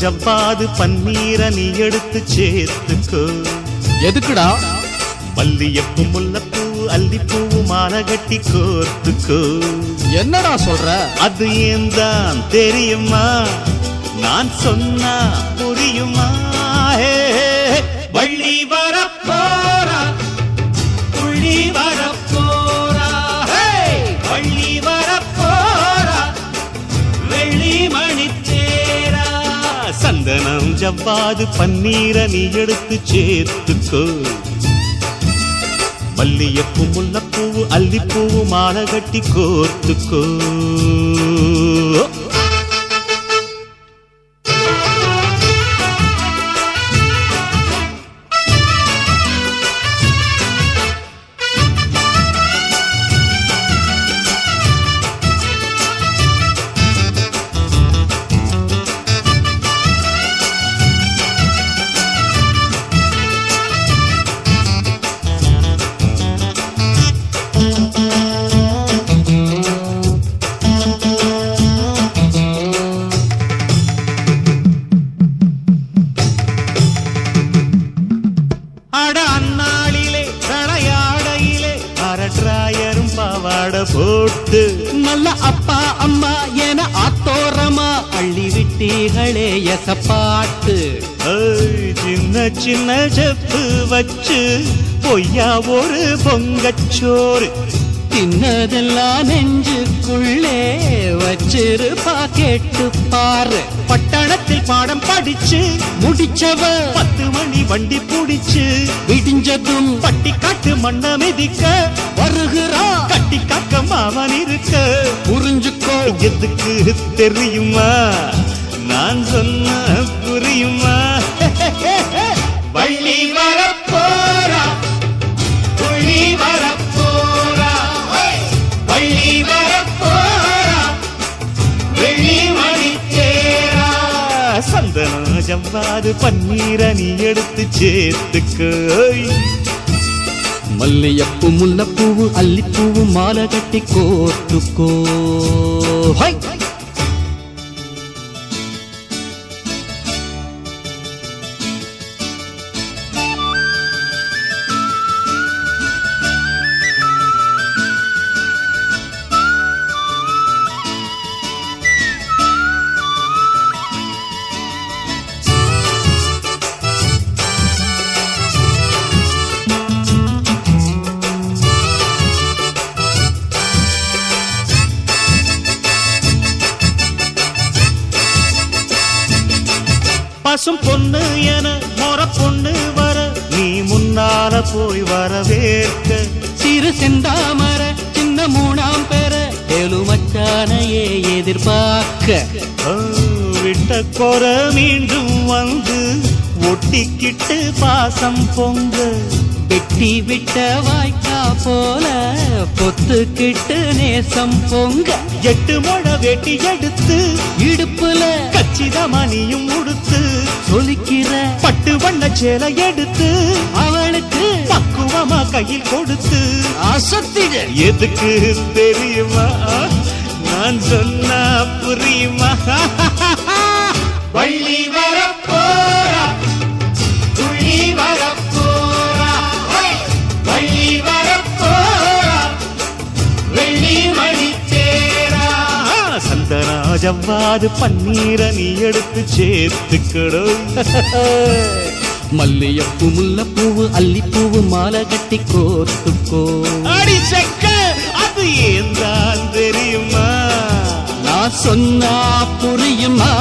ஜவ்வாது பன்னீர நீ எடுத்து சேர்த்துக்கோ. எதுக்குடா? மல்லியப்பூ முல்லப்பூ அல்லிப்பூ மாலை கட்டி கோர்த்துக்கோ. என்னடா சொல்ற? அது ஏன் தான் தெரியுமா? நான் சொன்னா புரியுமா. வள்ளி ஜவ்வாது பன்னீர நீ எடுத்து சேர்த்துக்கோ. மல்லியப்பூ முல்லப்பூவு அல்லிப்பூவு மாலை கட்டி கோர்த்துக்கோ. போட்டு. நல்ல அப்பா அம்மா என ஆத்தோரமா அள்ளி விட்டீர்களே எசப்பாட்டு சின்ன சின்ன செப்பு வச்சு பொய்யா ஒரு பொங்கச்சோறு. தின்னதெல்லாம் நெஞ்சுக்குள்ளே வச்சிருப்பா கேட்டு பாரு. பட்டணத்தில் பாடம் படிச்சு முடிச்சவ பத்து மணி வண்டி புடிச்சு விடிஞ்சதும் பட்டி காட்டு மண்ண மிதிக்க வருகிறா. கட்டி காக்க மாவன் இருக்க. புரிஞ்சுக்கோ எதுக்கு தெரியுமா? நான் சொன்ன செவ்வாது ஜவ்வாது பன்னீர நீ எடுத்து சேர்த்துக்கோய் மல்லியப்பூ முல்லப்பூவு அல்லிப்பூவு மாலை கட்டி கோர்த்துக்கோ. பசும் பொண்ணு என மொர பொண்ணு வர நீ முன்னால போய் வரவேற்க. சிறு செந்தாமர சின்ன மூணாம் பெற எலுமச்சானையே எதிர்பார்க்க. விட்ட கொர மீண்டும் வந்து ஒட்டிக்கிட்டு பாசம் பொங்க. வெட்டி விட்ட வாய்க்கா போல பொத்துக்கிட்டு நேசம் பொங்க எட்டு முழ வெட்டி எடுத்து இடுப்புல கச்சிதமா நீயும் உடுத்து சொலிக்கிற பட்டு வண்ண சேலை எடுத்து அவளுக்கு பக்குவமா கையில் கொடுத்து அசத்திட. எதுக்கு தெரியுமா? நான் சொன்னா புரியுமா? வள்ளி வரப்போரா ஜவ்வாது பன்னீர நீ எடுத்து சேர்த்துக்கணும் மல்லியப்பூ முல்லப்பூவு அல்லிப்பூவு மாலை கட்டி கோர்த்துக்கோ. அடி செக்க அது ஏன் தான் தெரியுமா? நான் சொன்னா புரியுமா?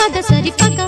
திக கபத சரி பக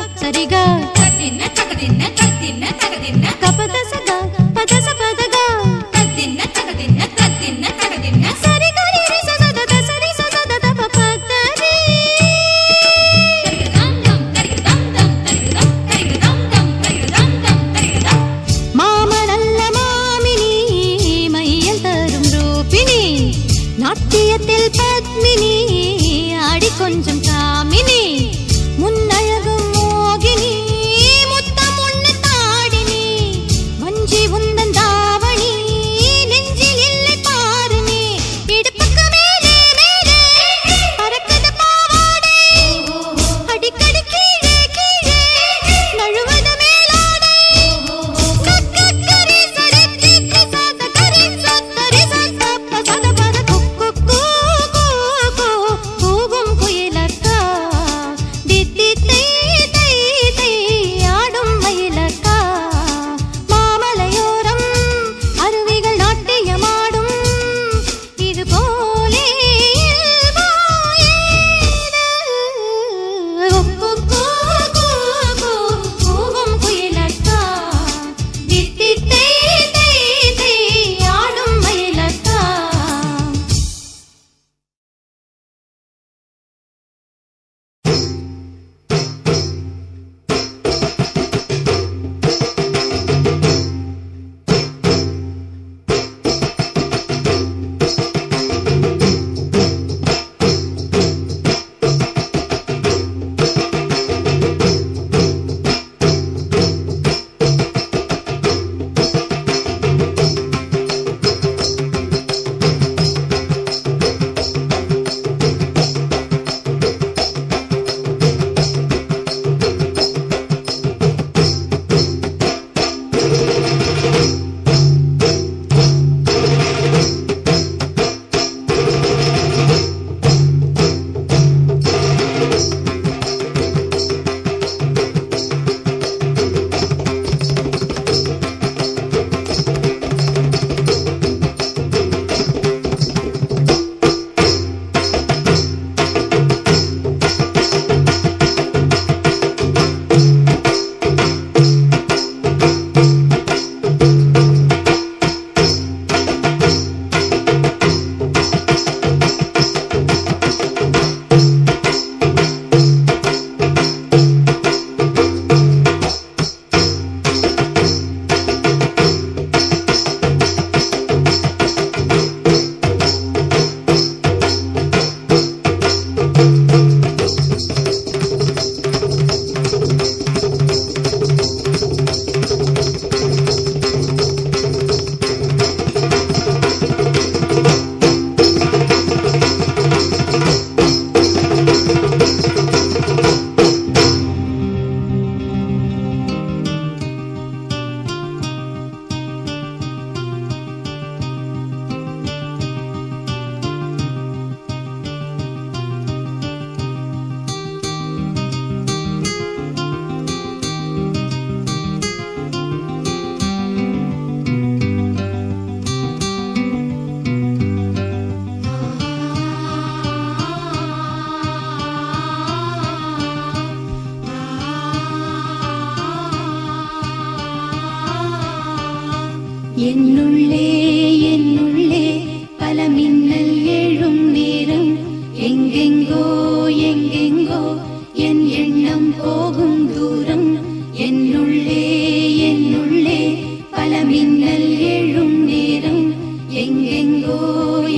எங்கோ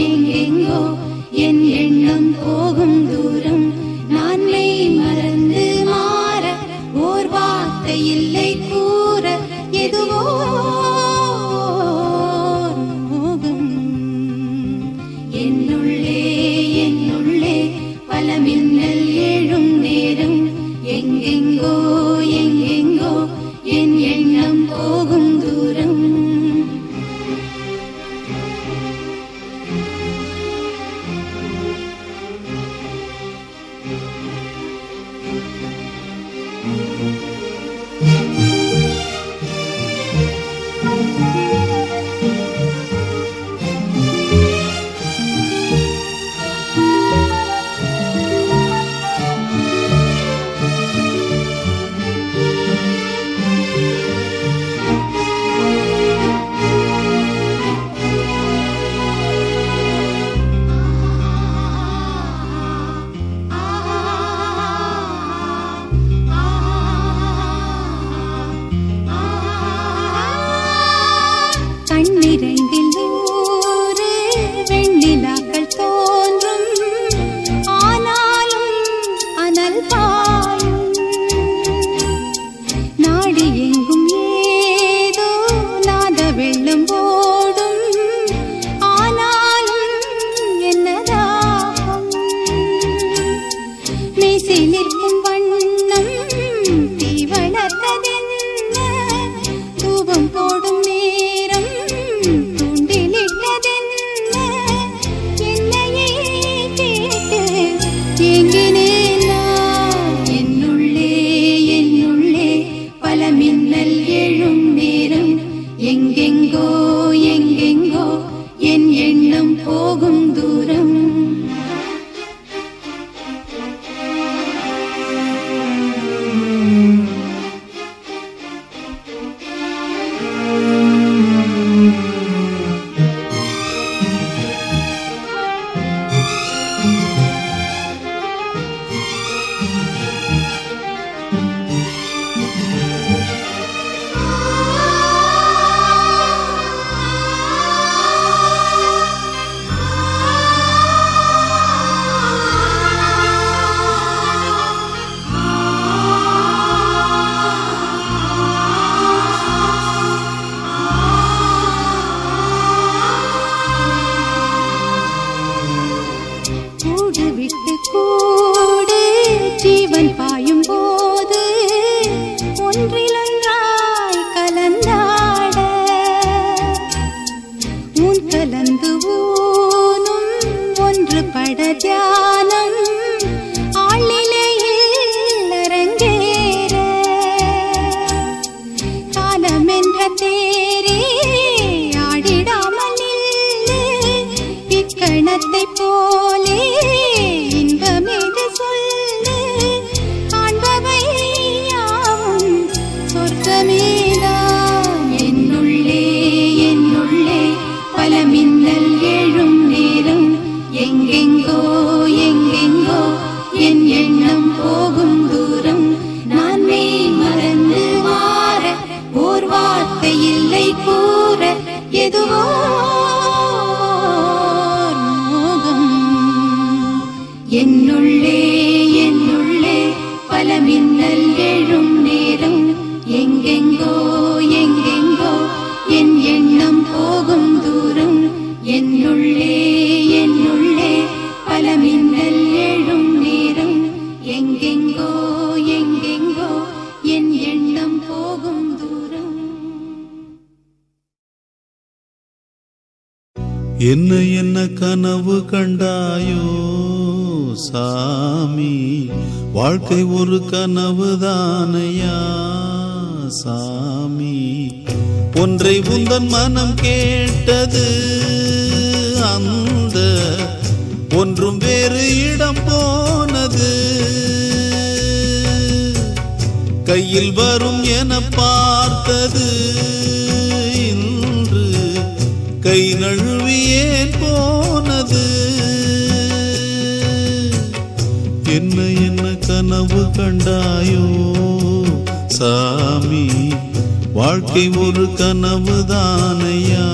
எங்கெங்கோ என் எண்ணம் போகும் என்ன என்ன கனவு கண்டாயோ சாமி? வாழ்க்கை ஒரு கனவு தானையா சாமி? ஒன்றை உந்தன் மனம் கேட்டது அந்த ஒன்றும் வேறு இடம் போனது. கையில் வரும் என பார்த்தது கை நழுவியேன் போனது. என்ன என்ன கனவு கண்டாயோ? சாமி வாழ்க்கை ஒரு கனவு தானையா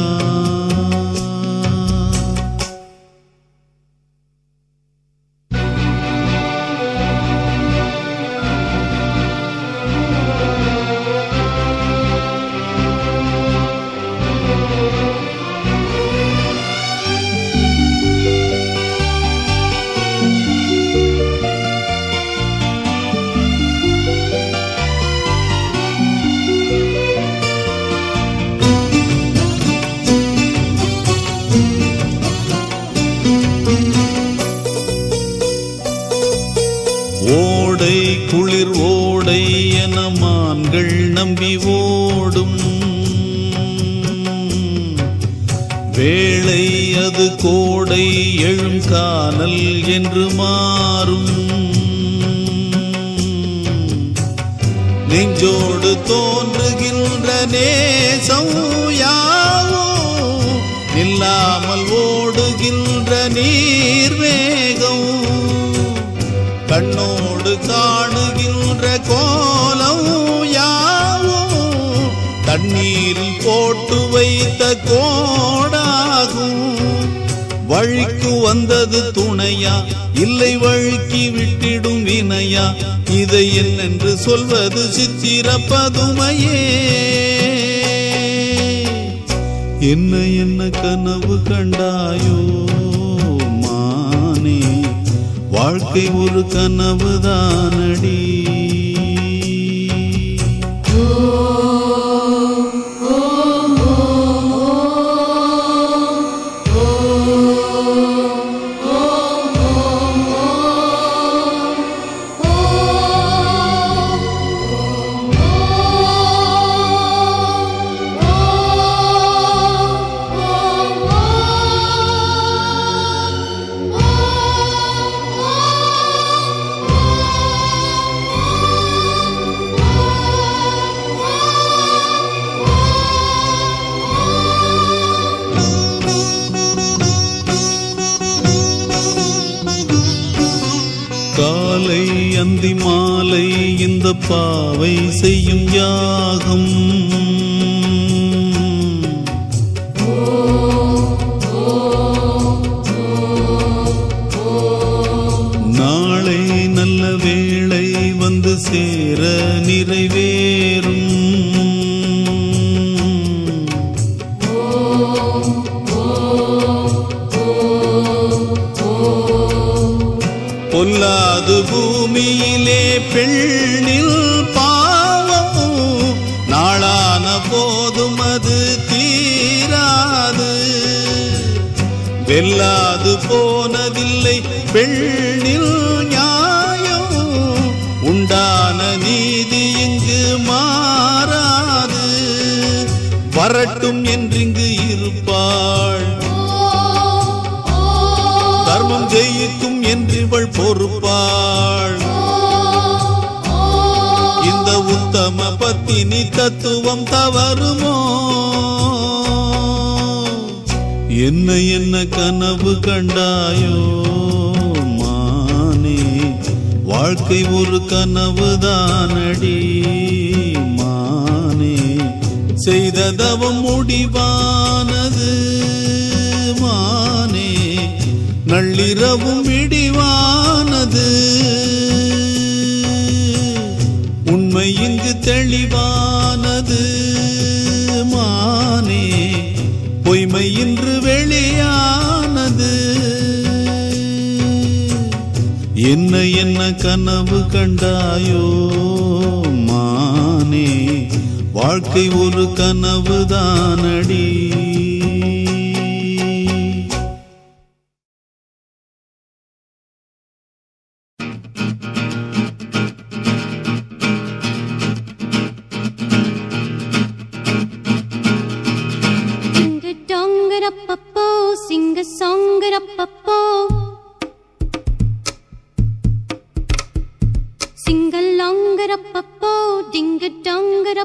நேசம் யாவோ நில்லாமல் ஓடுகின்ற நீர்வேகம். கண்ணோடு காணுகின்ற கோலம் யாவும் தண்ணீரில் போட்டு வைத்த கோடாகும் வழிக்கு வந்தது துணையா? இல்லை வழுக்கி விட்டிடும் வினையா? இதை என்னென்று சொல்வது சித்திர பதுமையே. என்ன என்ன கனவு கண்டாயோ மானே? வாழ்க்கை ஒரு கனவு தானடி நிறைவேறும். பொல்லாது பூமியிலே பெண்ணில் பாவம் நாளான போதும் அது தீராது. வெல்லாது போனதில்லை பெண்ணில் வரட்டும் என்றிங்கு இருப்பாள். தர்மம் ஜெயிக்கும் என்றிவள் பொறுப்பாள். இந்த உத்தம பத்தினி தத்துவம் தவறுமோ? என்ன என்ன கனவு கண்டாயோ? மானே வாழ்க்கை ஒரு கனவு தானடி செய்த தவம் முடிவானது. மானே நள்ளிரவும் இடிவானது. உண்மை இங்கு தெளிவானது. மானே பொய்மை இன்று வெளியானது. என்ன என்ன கனவு கண்டாயோ மானே. வாழ்க்கை ஒரு கனவு தானடி Sing a dong it up a po, sing a song it up a po. Sing a long it up a po, ding a dong it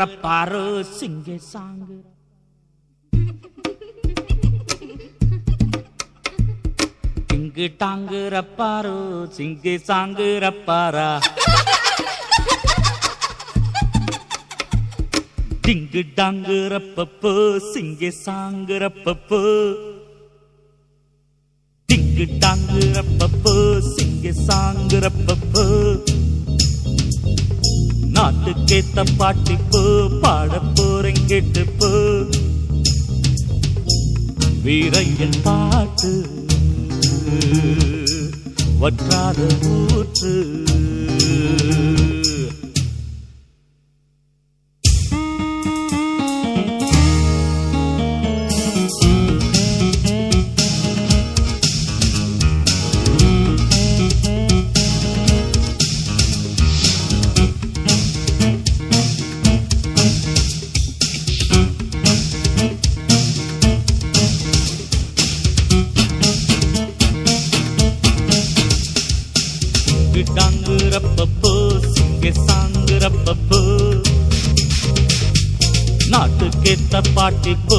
rapper singge sang டிங்கு டாங்கு ரப்பாரோ சிங்கு. சாங்கு ரப்பாரா டிங்கு டாங்கு ரப்பப்போ சிங்கு சாங்கு ரப்பப்போ டிங்கு டாங்கு ரப்பப்போ சிங்கு சாங்கு ரப்பப்போ நாட்டுக்கேத்த பாட்டி போ பாட போறேன் கேட்டு போ வீரையன் பாட்டு வற்றாத ஊற்று. பாட்டிக்கு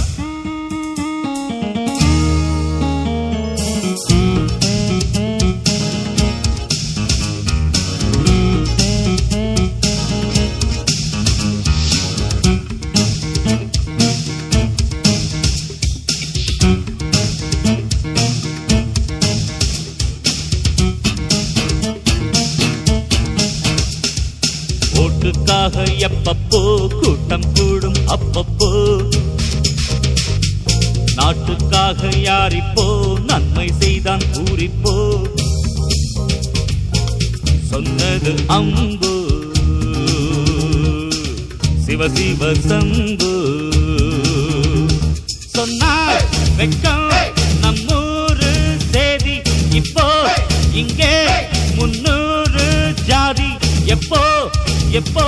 எப்போ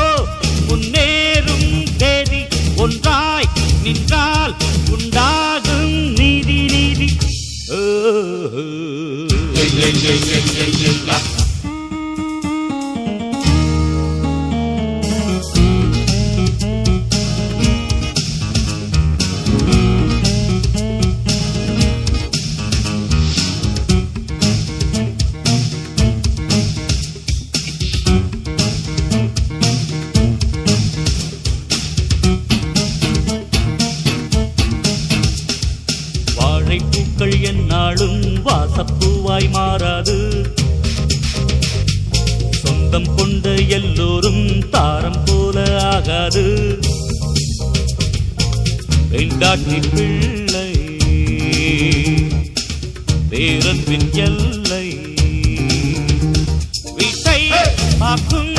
வராது. பெண்டாட்டி பிள்ளை பேரன்பின் எல்லை. வீட்டை பார்க்கும்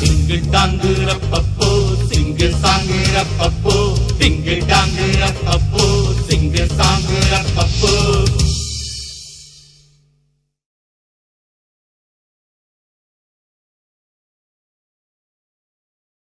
திங்கள் தாங்குறப்போ சிங்கிள் சாங்குறப்போ